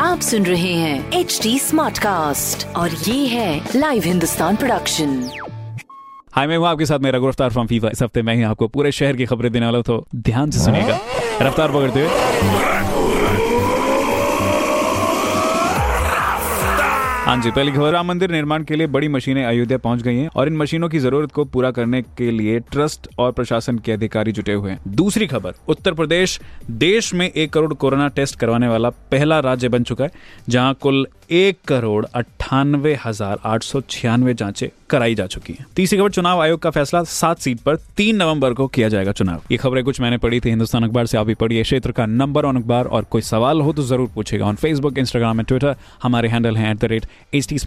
आप सुन रहे हैं एच डी स्मार्ट कास्ट और ये है लाइव हिंदुस्तान प्रोडक्शन हाय मैं हूँ आपके साथ मेरा गिरफ़्तार फ्रॉम फीफा इस हफ़्ते मैं ही आपको पूरे शहर की खबरें देने वाला हूँ तो ध्यान से सुनिएगा। रफ्तार पकड़ते हुए। हाँ जी, पहली खबर राम मंदिर निर्माण के लिए बड़ी मशीनें अयोध्या पहुँच गई हैं और इन मशीनों की ज़रूरत को पूरा करने के लिए ट्रस्ट और प्रशासन के अधिकारी जुटे हुए हैं। दूसरी खबर, उत्तर प्रदेश, देश में एक करोड़ कोरोना टेस्ट करवाने वाला पहला राज्य बन चुका है, जहाँ कुल एक करोड़ अट्ठानवे हज़ार आठ सौ छियानवे जांचें कराई जा चुकी हैं। तीसरी खबर, चुनाव आयोग का फैसला सात सीट पर तीन नवंबर को किया जाएगा चुनाव। ये खबरें कुछ मैंने पढ़ी थी हिंदुस्तान अखबार से, आप भी पढ़िए। क्षेत्र का नंबर ऑन अखबार, और कोई सवाल हो तो ज़रूर पूछेगा on Facebook Instagram and Twitter हमारे हैंडल है at the rate H T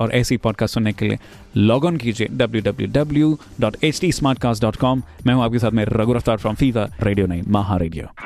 और ऐसी पॉडकास्ट सुनने के लिए लॉग ऑन कीजिए W W W dot H T मैं हूँ आपके साथ में Raghu Raftaar from fever radio nine महा रेडियो